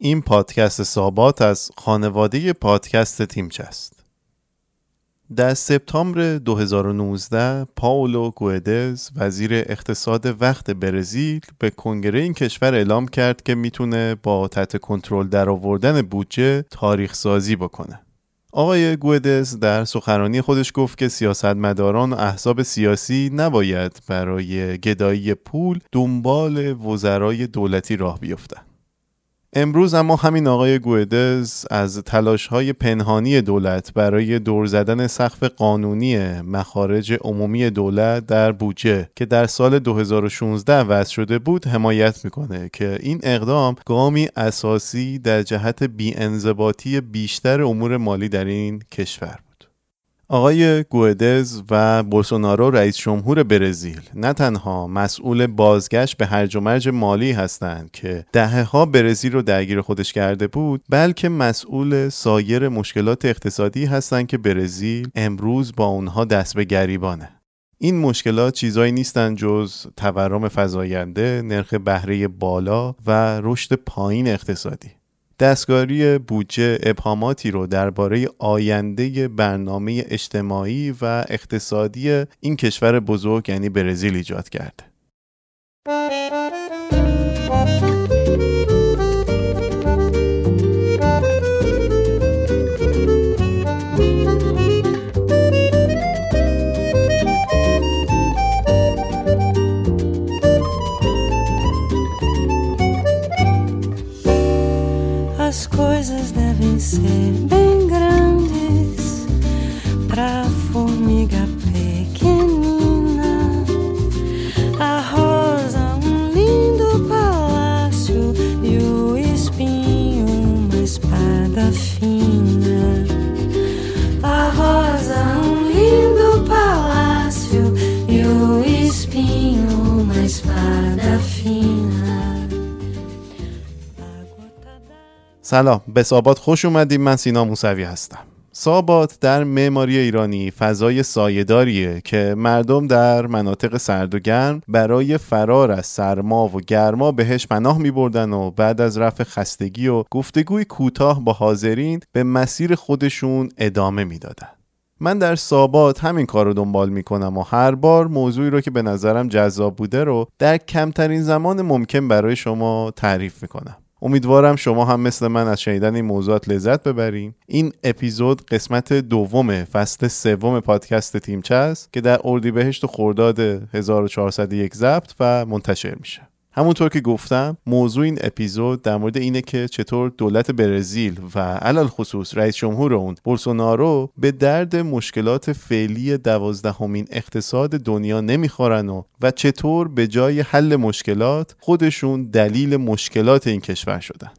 این پادکست سابات از خانواده پادکست تیمچه است. در سپتامبر 2019 پاولو گوئدز وزیر اقتصاد وقت برزیل به کنگره این کشور اعلام کرد که می‌تونه با تحت کنترل درآوردن بودجه تاریخ سازی بکنه. آقای گودز در سخنرانی خودش گفت که سیاستمداران و احزاب سیاسی نباید برای گدایی پول دنبال وزرای دولتی راه بیفتند. امروز اما همین آقای گویدز از تلاش های پنهانی دولت برای دور زدن سقف قانونی مخارج عمومی دولت در بودجه که در سال 2016 وضع شده بود حمایت می‌کنه که این اقدام گامی اساسی در جهت بیانضباطی بیشتر امور مالی در این کشور. آقای گوئدز و بولسونارو رئیس جمهور برزیل نه تنها مسئول بازگشت به هرج و مرج مالی هستند که دهه ها برزیل رو درگیر خودش کرده بود بلکه مسئول سایر مشکلات اقتصادی هستند که برزیل امروز با اونها دست به گریبانه این مشکلات چیزایی نیستند جز تورم فزاینده، نرخ بهره بالا و رشد پایین اقتصادی. دستگاری بودجه ابهاماتی رو درباره آینده برنامه اجتماعی و اقتصادی این کشور بزرگ یعنی برزیل ایجاد کرده. as coisas devem ser bem grandes pra formiga سلام به سابات خوش اومدیم من سینا موسوی هستم سابات در معماری ایرانی فضای سایهداریه که مردم در مناطق سرد و گرم برای فرار از سرما و گرما بهش پناه می بردن و بعد از رفع خستگی و گفتگوی کوتاه با حاضرین به مسیر خودشون ادامه می‌دادن. من در سابات همین کار رو دنبال می‌کنم و هر بار موضوعی رو که به نظرم جذاب بوده رو در کمترین زمان ممکن برای شما تعریف می‌کنم امیدوارم شما هم مثل من از شنیدن این موضوعات لذت ببریم این اپیزود قسمت دوم فصل سوم پادکست تیمچه است که در اردیبهشت و خرداد 1401 ضبط و منتشر میشه. همونطور که گفتم موضوع این اپیزود در مورد اینه که چطور دولت برزیل و علال خصوص رئیس جمهور اون بولسونارو به درد مشکلات فعلی دوازدهمین اقتصاد دنیا نمی‌خورن و و چطور به جای حل مشکلات خودشون دلیل مشکلات این کشور شدن.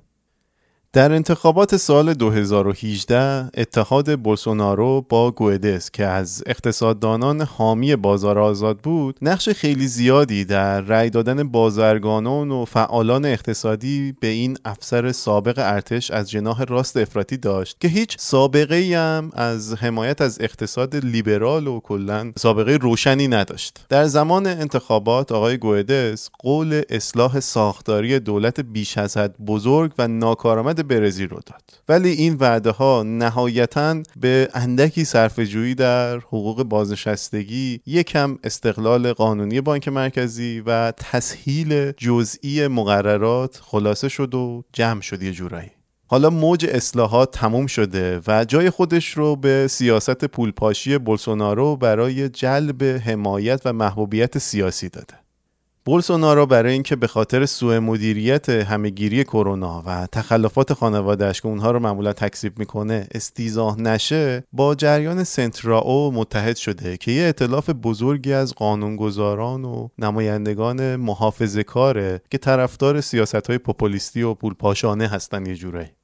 در انتخابات سال 2018 اتحاد بولسونارو با گوئدس که از اقتصاددانان حامی بازار آزاد بود نقش خیلی زیادی در رأی دادن بازرگانان و فعالان اقتصادی به این افسر سابق ارتش از جناح راست افراطی داشت که هیچ سابقه ای هم از حمایت از اقتصاد لیبرال و کلا سابقه روشنی نداشت. در زمان انتخابات آقای گوئدس قول اصلاح ساختاری دولت بیش از حد بزرگ و ناکارآمد برزیل رو داد. ولی این وعده ها نهایتا به اندکی صرفه‌جویی در حقوق بازنشستگی یکم استقلال قانونی بانک مرکزی و تسهیل جزئی مقررات خلاصه شد و جمع شد یه جورایی. حالا موج اصلاحات تموم شده و جای خودش رو به سیاست پولپاشی بولسونارو برای جلب حمایت و محبوبیت سیاسی داده. بولسونارو برای اینکه به خاطر سوء مدیریت همهگیری کرونا و تخلفات خانوادهش که اونها رو معمولا تکذیب می‌کنه استیزاه نشه با جریان سنتراو متحد شده که یه اطلاف بزرگی از قانونگذاران و نمایندگان محافظه کاره که طرفدار سیاست های پوپولیستی و پولپاشانه هستن یه جوره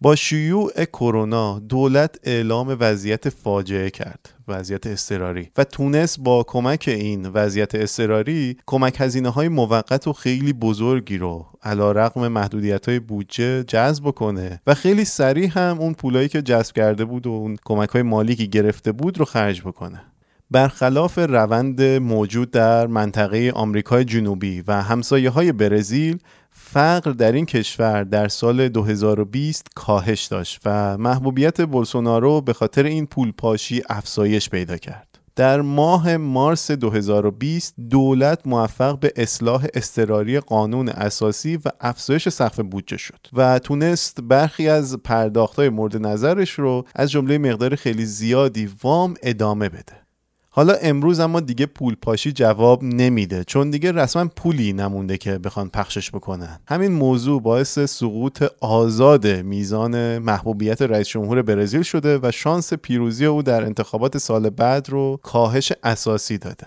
با شیوع کرونا دولت اعلام وضعیت فاجعه کرد وضعیت اضطراری. و تونست با کمک این وضعیت اضطراری کمک هزینه های موقت و خیلی بزرگی رو علا رقم محدودیت های بودجه جذب کنه و خیلی سریع هم اون پولایی که جذب کرده بود و اون کمک های مالی که گرفته بود رو خرج بکنه. برخلاف روند موجود در منطقه آمریکای جنوبی و همسایه های برزیل فقر در این کشور در سال 2020 کاهش داشت و محبوبیت بولسونارو به خاطر این پول پاشی افزایش پیدا کرد. در ماه مارس 2020 دولت موفق به اصلاح اضطراری قانون اساسی و افزایش سقف بودجه شد و تونست برخی از پرداختهای مورد نظرش رو از جمله مقدار خیلی زیادی وام ادامه بده حالا امروز اما دیگه پول پاشی جواب نمیده چون دیگه رسما پولی نمونده که بخوان پخشش بکنن. همین موضوع باعث سقوط آزاد میزان محبوبیت رئیس جمهور برزیل شده و شانس پیروزی او در انتخابات سال بعد رو کاهش اساسی داده.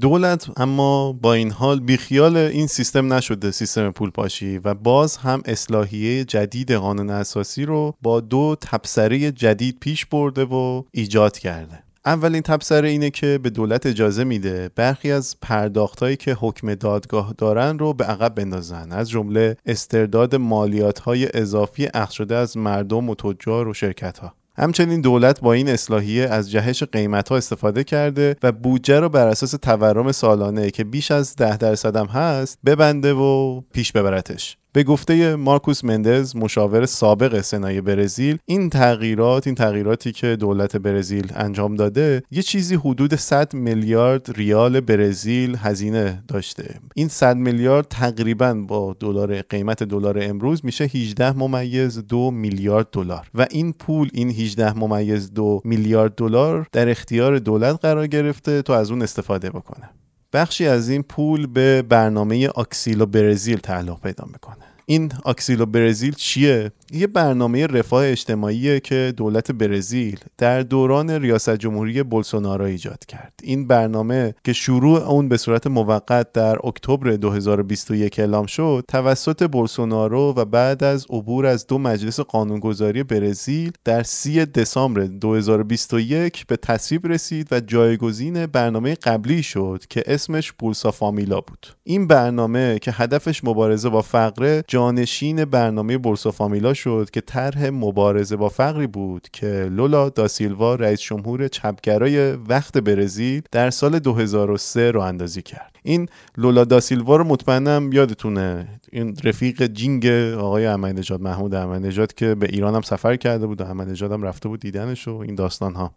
دولت اما با این حال بیخیال این سیستم نشده سیستم پول پاشی و باز هم اصلاحیه جدید قانون اساسی رو با دو تبصره جدید پیش برده و ایجاد کرده. اولین تبصره اینه که به دولت اجازه میده برخی از پرداختهایی که حکم دادگاه دارن رو به عقب بندازن. از جمله استرداد مالیات های اضافی اخذ شده از مردم و تجار و شرکت ها همچنین دولت با این اصلاحیه از جهش قیمت ها استفاده کرده و بودجه رو بر اساس تورم سالانه که بیش از ده درصد هم هست ببنده و پیش ببرتش. به گفته مارکوس مندز مشاور سابق سنای برزیل این تغییرات این تغییراتی که دولت برزیل انجام داده یه چیزی حدود 100 میلیارد ریال برزیل هزینه داشته. این 100 میلیارد تقریبا با دلار قیمت دلار امروز میشه 18 ممیز دو میلیارد دلار. و این پول این 18 ممیز دو میلیارد دلار در اختیار دولت قرار گرفته تا از اون استفاده بکنه. بخشی از این پول به برنامه آکسیلو برزیل تعلق پیدا می‌کنه. این آکسیلو برزیل چیه؟ یه برنامه رفاه اجتماعی که دولت برزیل در دوران ریاست جمهوری بولسونارو ایجاد کرد. این برنامه که شروع اون به صورت موقت در اکتبر 2021 اعلام شد توسط بولسونارو و بعد از عبور از دو مجلس قانونگذاری برزیل در 3 دسامبر 2021 به تصویب رسید و جایگزین برنامه قبلی شد که اسمش بولسا فامیلا بود. این برنامه که هدفش مبارزه با فقر جانشین برنامه بورسا فامیلا شد که طرح مبارزه با فقری بود که لولا داسیلوا رئیس جمهور چپگرای وقت برزیل در سال 2003 رو اندازی کرد. این لولا داسیلوا رو مطمئنم یادتونه. این رفیق جینگ آقای احمدی نژاد محمود احمدی نژاد که به ایران هم سفر کرده بود و احمدی نژاد هم رفته بود دیدنش و این داستان ها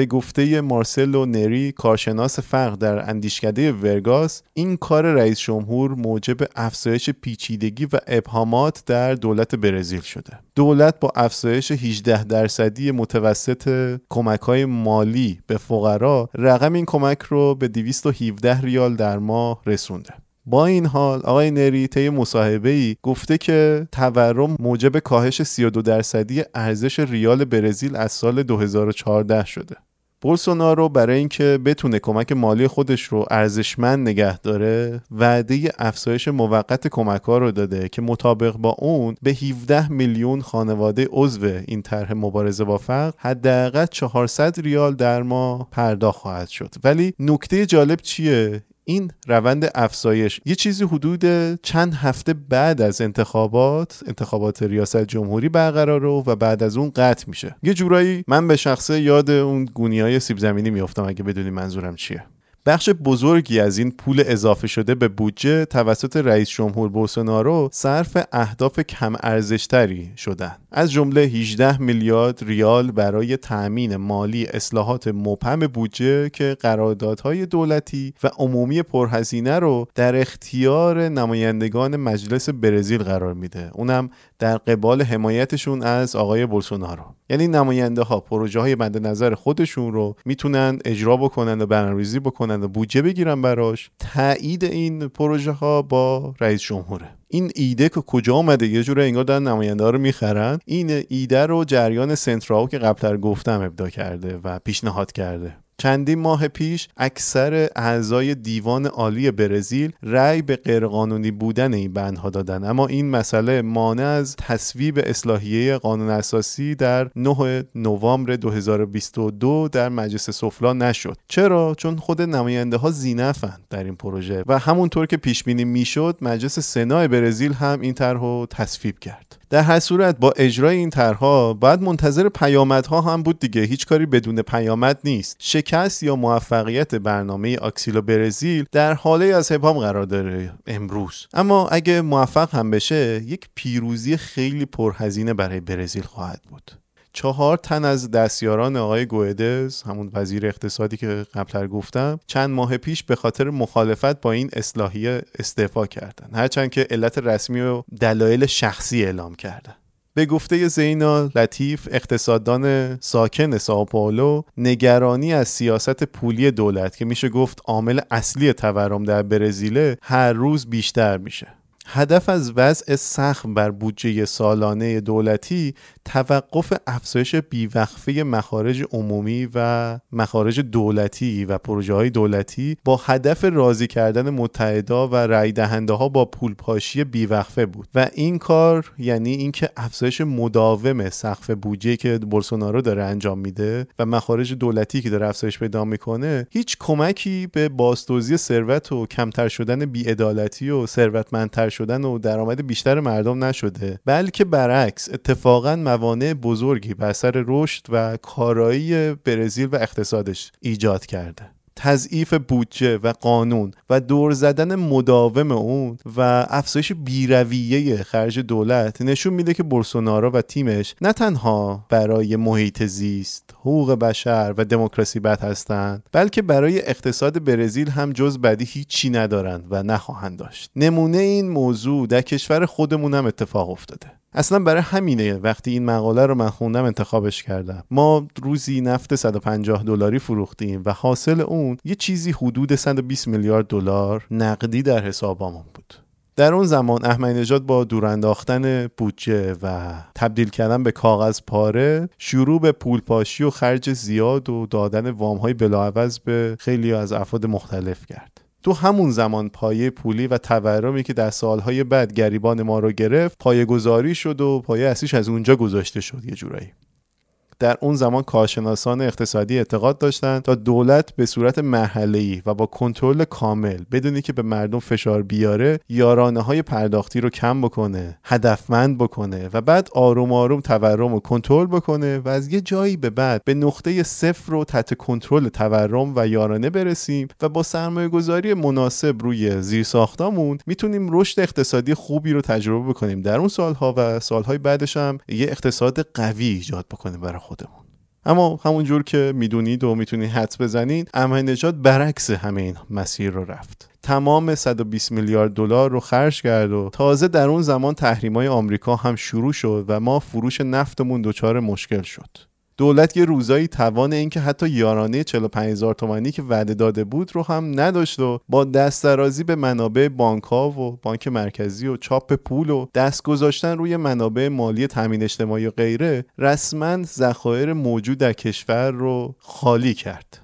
به گفته مارسلو نری کارشناس فقر در اندیشکده ورگاس این کار رئیس جمهور موجب افزایش پیچیدگی و ابهامات در دولت برزیل شده. دولت با افزایش 18 درصدی متوسط کمک های مالی به فقرا رقم این کمک رو به 217 ریال در ماه رسونده. با این حال آقای نری طی مصاحبه ای گفته که تورم موجب کاهش 32 درصدی ارزش ریال برزیل از سال 2014 شده. بولسونارو برای اینکه بتونه کمک مالی خودش رو ارزشمند نگه داره وعده افزایش موقت کمک ها رو داده که مطابق با اون به 17 میلیون خانواده عضو این طرح مبارزه با فقر حداقل 400 ریال در ماه پرداخت خواهد شد. ولی نکته جالب چیه؟ این روند افزایش. یه چیزی حدود چند هفته بعد از انتخابات انتخابات ریاست جمهوری برقرار رو و بعد از اون قطع میشه. یه جورایی من به شخصه یاد اون گونی های سیب زمینی میافتم اگه بدونی منظورم چیه. بخش بزرگی از این پول اضافه شده به بودجه توسط رئیس جمهور بولسونارو صرف اهداف کم ارزشتری شدن از جمله 18 میلیارد ریال برای تأمین مالی اصلاحات مبهم بودجه که قراردادهای دولتی و عمومی پرهزینه رو در اختیار نمایندگان مجلس برزیل قرار میده. اونم در قبال حمایتشون از آقای بولسونارو. یعنی نماینده ها پروژه های نظر خودشون رو می‌تونن اجرا بکنن و برنامه‌ریزی بکنن و بودجه بگیرن براش. تایید این پروژه ها با رئیس جمهوره. این ایده که کجا آمده یه جوره انگار دارن نماینده ها رو می‌خرن. این ایده رو جریان سنتراو که قبلتر گفتم ابدا کرده و پیشنهاد کرده. چندین ماه پیش اکثر اعضای دیوان عالی برزیل رأی به غیرقانونی بودن این بندها دادن. اما این مسئله مانع از تصویب اصلاحیه قانون اساسی در 9 نوامبر 2022 در مجلس سفلا نشد. چرا؟ چون خود نماینده ها زینفند در این پروژه و همونطور که پیش بینی می‌شد مجلس سنا برزیل هم این طرح تصویب کرد. در هر صورت با اجرای این طرحها باید منتظر پیامدها هم بود دیگه. هیچ کاری بدون پیامد نیست. شکست یا موفقیت برنامه آکسیلو برزیل در حاله از ابهام قرار داره امروز. اما اگه موفق هم بشه یک پیروزی خیلی پرهزینه برای برزیل خواهد بود. چهار تن از دستیاران آقای گوئدز همون وزیر اقتصادی که قبلتر گفتم چند ماه پیش به خاطر مخالفت با این اصلاحیه استعفا کردن. هرچند که علت رسمی و دلایل شخصی اعلام کردن. به گفته زینا لطیف اقتصاددان ساکن ساوپائولو نگرانی از سیاست پولی دولت که میشه گفت عامل اصلی تورم در برزیل هر روز بیشتر میشه. هدف از وضع سخت بر بودجه سالانه دولتی توقف افزایش بیوقفه مخارج عمومی و مخارج دولتی و پروژه های دولتی با هدف راضی کردن متحدا و رای دهنده ها با پولپاشی بیوقفه بود. و این کار یعنی اینکه افزایش مداوم سقف بودجه که بولسونارو داره انجام میده و مخارج دولتی که داره افزایش پیدا می‌کنه هیچ کمکی به بازدوزی ثروت و کمتر شدن بیعدالتی و ثروتمندتر شدن و درآمد بیشتر مردم نشده بلکه برعکس اتفاقا موانع بزرگی بر سر رشد و کارایی برزیل و اقتصادش ایجاد کرده. تضعیف بودجه و قانون و دور زدن مداوم اون و افزایش بیرویه خرج دولت نشون میده که بولسونارو و تیمش نه تنها برای محیط زیست حقوق بشر و دموکراسی بد هستند بلکه برای اقتصاد برزیل هم جز بدی هیچی ندارند و نخواهند داشت. نمونه این موضوع در کشور خودمون هم اتفاق افتاده. اصلا برای همینه وقتی این مقاله رو من خوندم انتخابش کردم. ما روزی نفت 150 دلاری فروختیم و حاصل اون یه چیزی حدود 120 میلیارد دلار نقدی در حسابمون بود. در اون زمان احمدی نژاد با دور انداختن بودجه و تبدیل کردن به کاغذ پاره شروع به پولپاشی و خرج زیاد و دادن وام های بلاعوض به خیلی از افراد مختلف کرد. تو همون زمان پایه پولی و تورمی که در سالهای بعد گریبان ما رو گرفت پایه گذاری شد و پایه اصلیش از اونجا گذاشته شد یه جورایی. در اون زمان کارشناسان اقتصادی اعتقاد داشتند تا دولت به صورت محلی و با کنترل کامل بدونی که به مردم فشار بیاره یارانه های پرداختی رو کم بکنه هدفمند بکنه و بعد آروم آروم تورم رو کنترل بکنه و از یه جایی به بعد به نقطه صفر رو تحت کنترل تورم و یارانه برسیم و با سرمایه گذاری مناسب روی زیر ساختامون می‌تونیم رشد اقتصادی خوبی رو تجربه بکنیم در اون سالها و سالهای بعدش هم یه اقتصاد قوی ایجاد بکنیم برای خودمون. اما همون جور که می‌دونید و می‌تونید حدس بزنید اما نجات برعکس همه این مسیر رو رفت. تمام 120 میلیارد دلار رو خرج کرد و تازه در اون زمان تحریمای آمریکا هم شروع شد و ما فروش نفتمون دچار مشکل شد. دولت یه روزایی توان اینکه حتی یارانه 45 هزار تومانی که وعده داده بود رو هم نداشت و با دست درازی به منابع بانک ها و بانک مرکزی و چاپ پول و دست گذاشتن روی منابع مالی تامین اجتماعی و غیره رسما ذخایر موجود در کشور رو خالی کرد.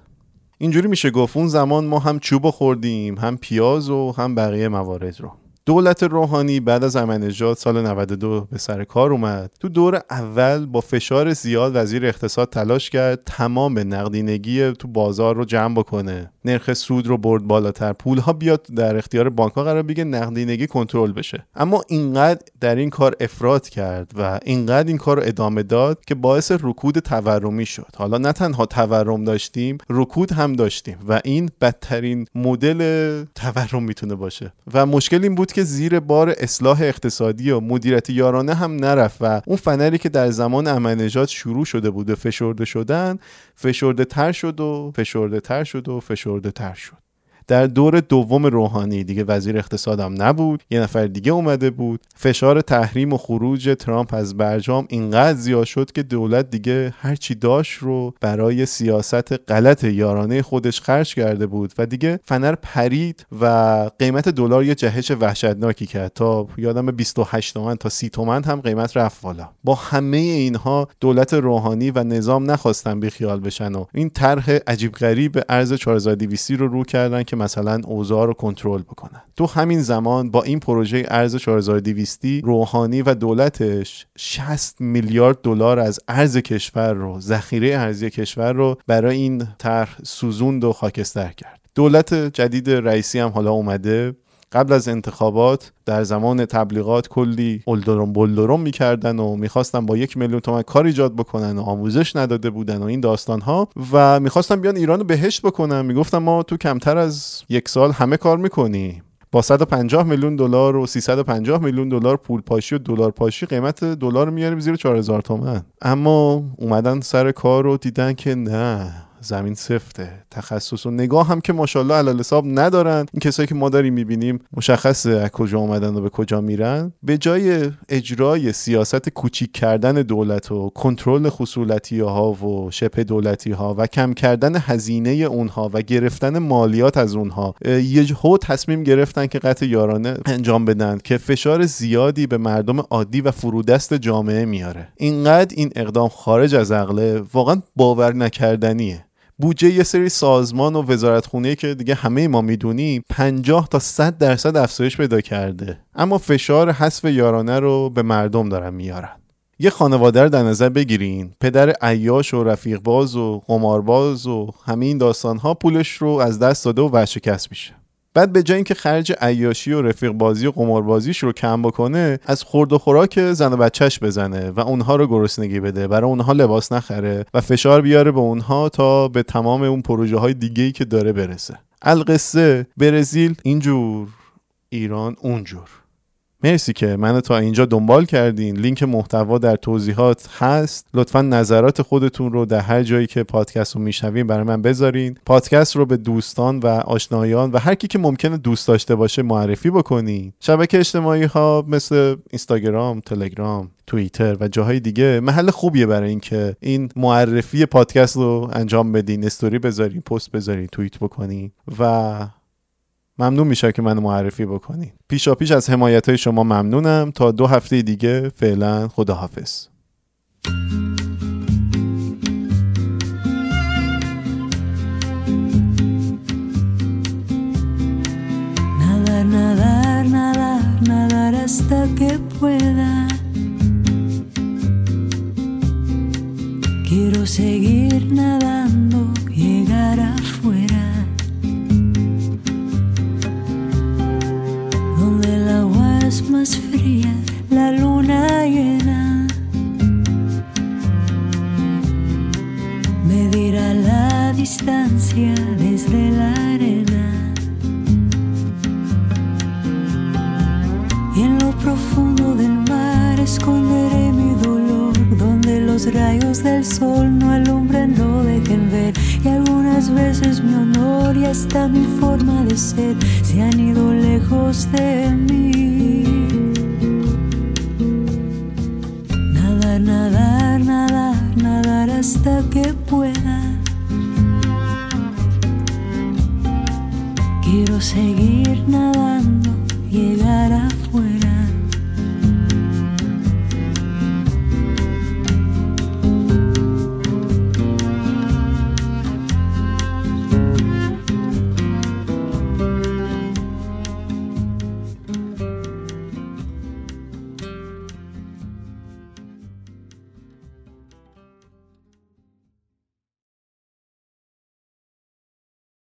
اینجوری میشه گفت اون زمان ما هم چوب خوردیم هم پیاز و هم بقیه موارد رو. دولت روحانی بعد از نژاد سال 92 به سر کار اومد. تو دور اول با فشار زیاد وزیر اقتصاد تلاش کرد تمام نقدینگی تو بازار رو جمع بکنه. نرخ سود رو برد بالاتر. پول ها بیاد در اختیار بانک ها قرار بگه نقدینگی کنترل بشه. اما اینقدر در این کار افراد کرد و اینقدر این کار رو ادامه داد که باعث رکود تورمی شد. حالا نه تنها تورم داشتیم رکود هم داشتیم و این بدترین مدل تورم می‌تونه باشه. و مشکل این بود که زیر بار اصلاح اقتصادی و مدیریت یارانه هم نرفت و اون فنری که در زمان احمدی شروع شده بود و فشرده شدن فشرده تر شد و فشرده تر شد و فشرده تر شد. در دور دوم روحانی. دیگه وزیر اقتصادم نبود یه نفر دیگه اومده بود. فشار تحریم و خروج ترامپ از برجام اینقدر زیاد شد که دولت دیگه هرچی داشت رو برای سیاست غلط یارانه خودش خرج کرده بود و دیگه فنر پرید و قیمت دلار یه جهش وحشتناکی کرد. تا یادم 28 تومن تا 30 تومن هم قیمت رفت بالا. با همه اینها دولت روحانی و نظام نخواستن بیخیال بشن و این طرح عجیب غریب ارز 4200 رو رو کردن که مثلا اوضاع رو کنترل بکنن. تو همین زمان با این پروژه ارز 4200 روحانی و دولتش 60 میلیارد دلار از ارز کشور رو ذخیره ارزی کشور رو برای این طرح سوزوند و خاکستر کرد. دولت جدید رئیسی هم حالا اومده. قبل از انتخابات در زمان تبلیغات کلی اولدروم بولدروم می‌کردن و می‌خواستن با یک میلیون تومن کار ایجاد بکنن و آموزش نداده بودن و این داستان ها و می‌خواستن بیان ایران رو بهشت بکنن. می‌گفتن ما تو کمتر از یک سال همه کار می‌کنی با 150 میلیون دلار و 350 میلیون دلار پول پاشی و دلار پاشی قیمت دلار میاریم زیر 4000 تومن. اما اومدن سر کار رو دیدن که نه. زمین سفته. تخصص و نگاه هم که ماشاءالله علل حساب ندارن. این کسایی که ما داریم می‌بینیم مشخصه از کجا اومدن و به کجا میرن. به جای اجرای سیاست کوچیک کردن دولت و کنترل خصولتی ها و شبه دولتی ها و کم کردن هزینه اونها و گرفتن مالیات از اونها یه هو تصمیم گرفتن که قطع یارانه انجام بدن که فشار زیادی به مردم عادی و فرودست جامعه میاره. اینقدر این اقدام خارج از عقله واقعا باور نکردنیه. بودجه یه سری سازمان و وزارتخونه که دیگه همه ما می‌دونیم 50 تا 100 درصد افزایش پیدا کرده. اما فشار حذف یارانه رو به مردم دارن میارن. یه خانواده رو در نظر بگیرین. پدر عیاش و رفیق باز و قمارباز و همه این داستان ها پولش رو از دست داده و ورشکست میشه. بعد به جای اینکه خرج عیاشی و رفیق بازی و قماربازیش رو کم بکنه از خورد و خوراک زن و بچهش بزنه و اونها رو گرسنگی بده. برای اونها لباس نخره و فشار بیاره به اونها تا به تمام اون پروژه های دیگه ای که داره برسه. القصه برزیل اینجور ایران اونجور. مرسی که منو تا اینجا دنبال کردین. لینک محتوا در توضیحات هست. لطفا نظرات خودتون رو در هر جایی که پادکست رو میشنوین برای من بذارین. پادکست رو به دوستان و آشنایان و هر کی که ممکنه دوست داشته باشه معرفی بکنین. شبکه اجتماعی ها مثل اینستاگرام تلگرام توییتر و جاهای دیگه محل خوبیه برای اینکه این معرفی پادکست رو انجام بدین. استوری بذارین پست بذارین توییت بکنین و ممنون میشه که من معرفی بکنین پیشا پیش از حمایت های شما ممنونم. تا دو هفته دیگه فعلا خداحافظ. Nadar, nadar, nadar hasta que pueda. Quiero seguir nadando, la luna llena. Medirá la distancia desde la arena. Y en lo profundo del mar esconderé mi dolor, donde los rayos del sol no alumbran, no dejen ver. Y algunas veces mi honor y hasta mi forma de ser se han ido lejos de mí. Hasta que pueda. Quiero seguir nadando, llegar a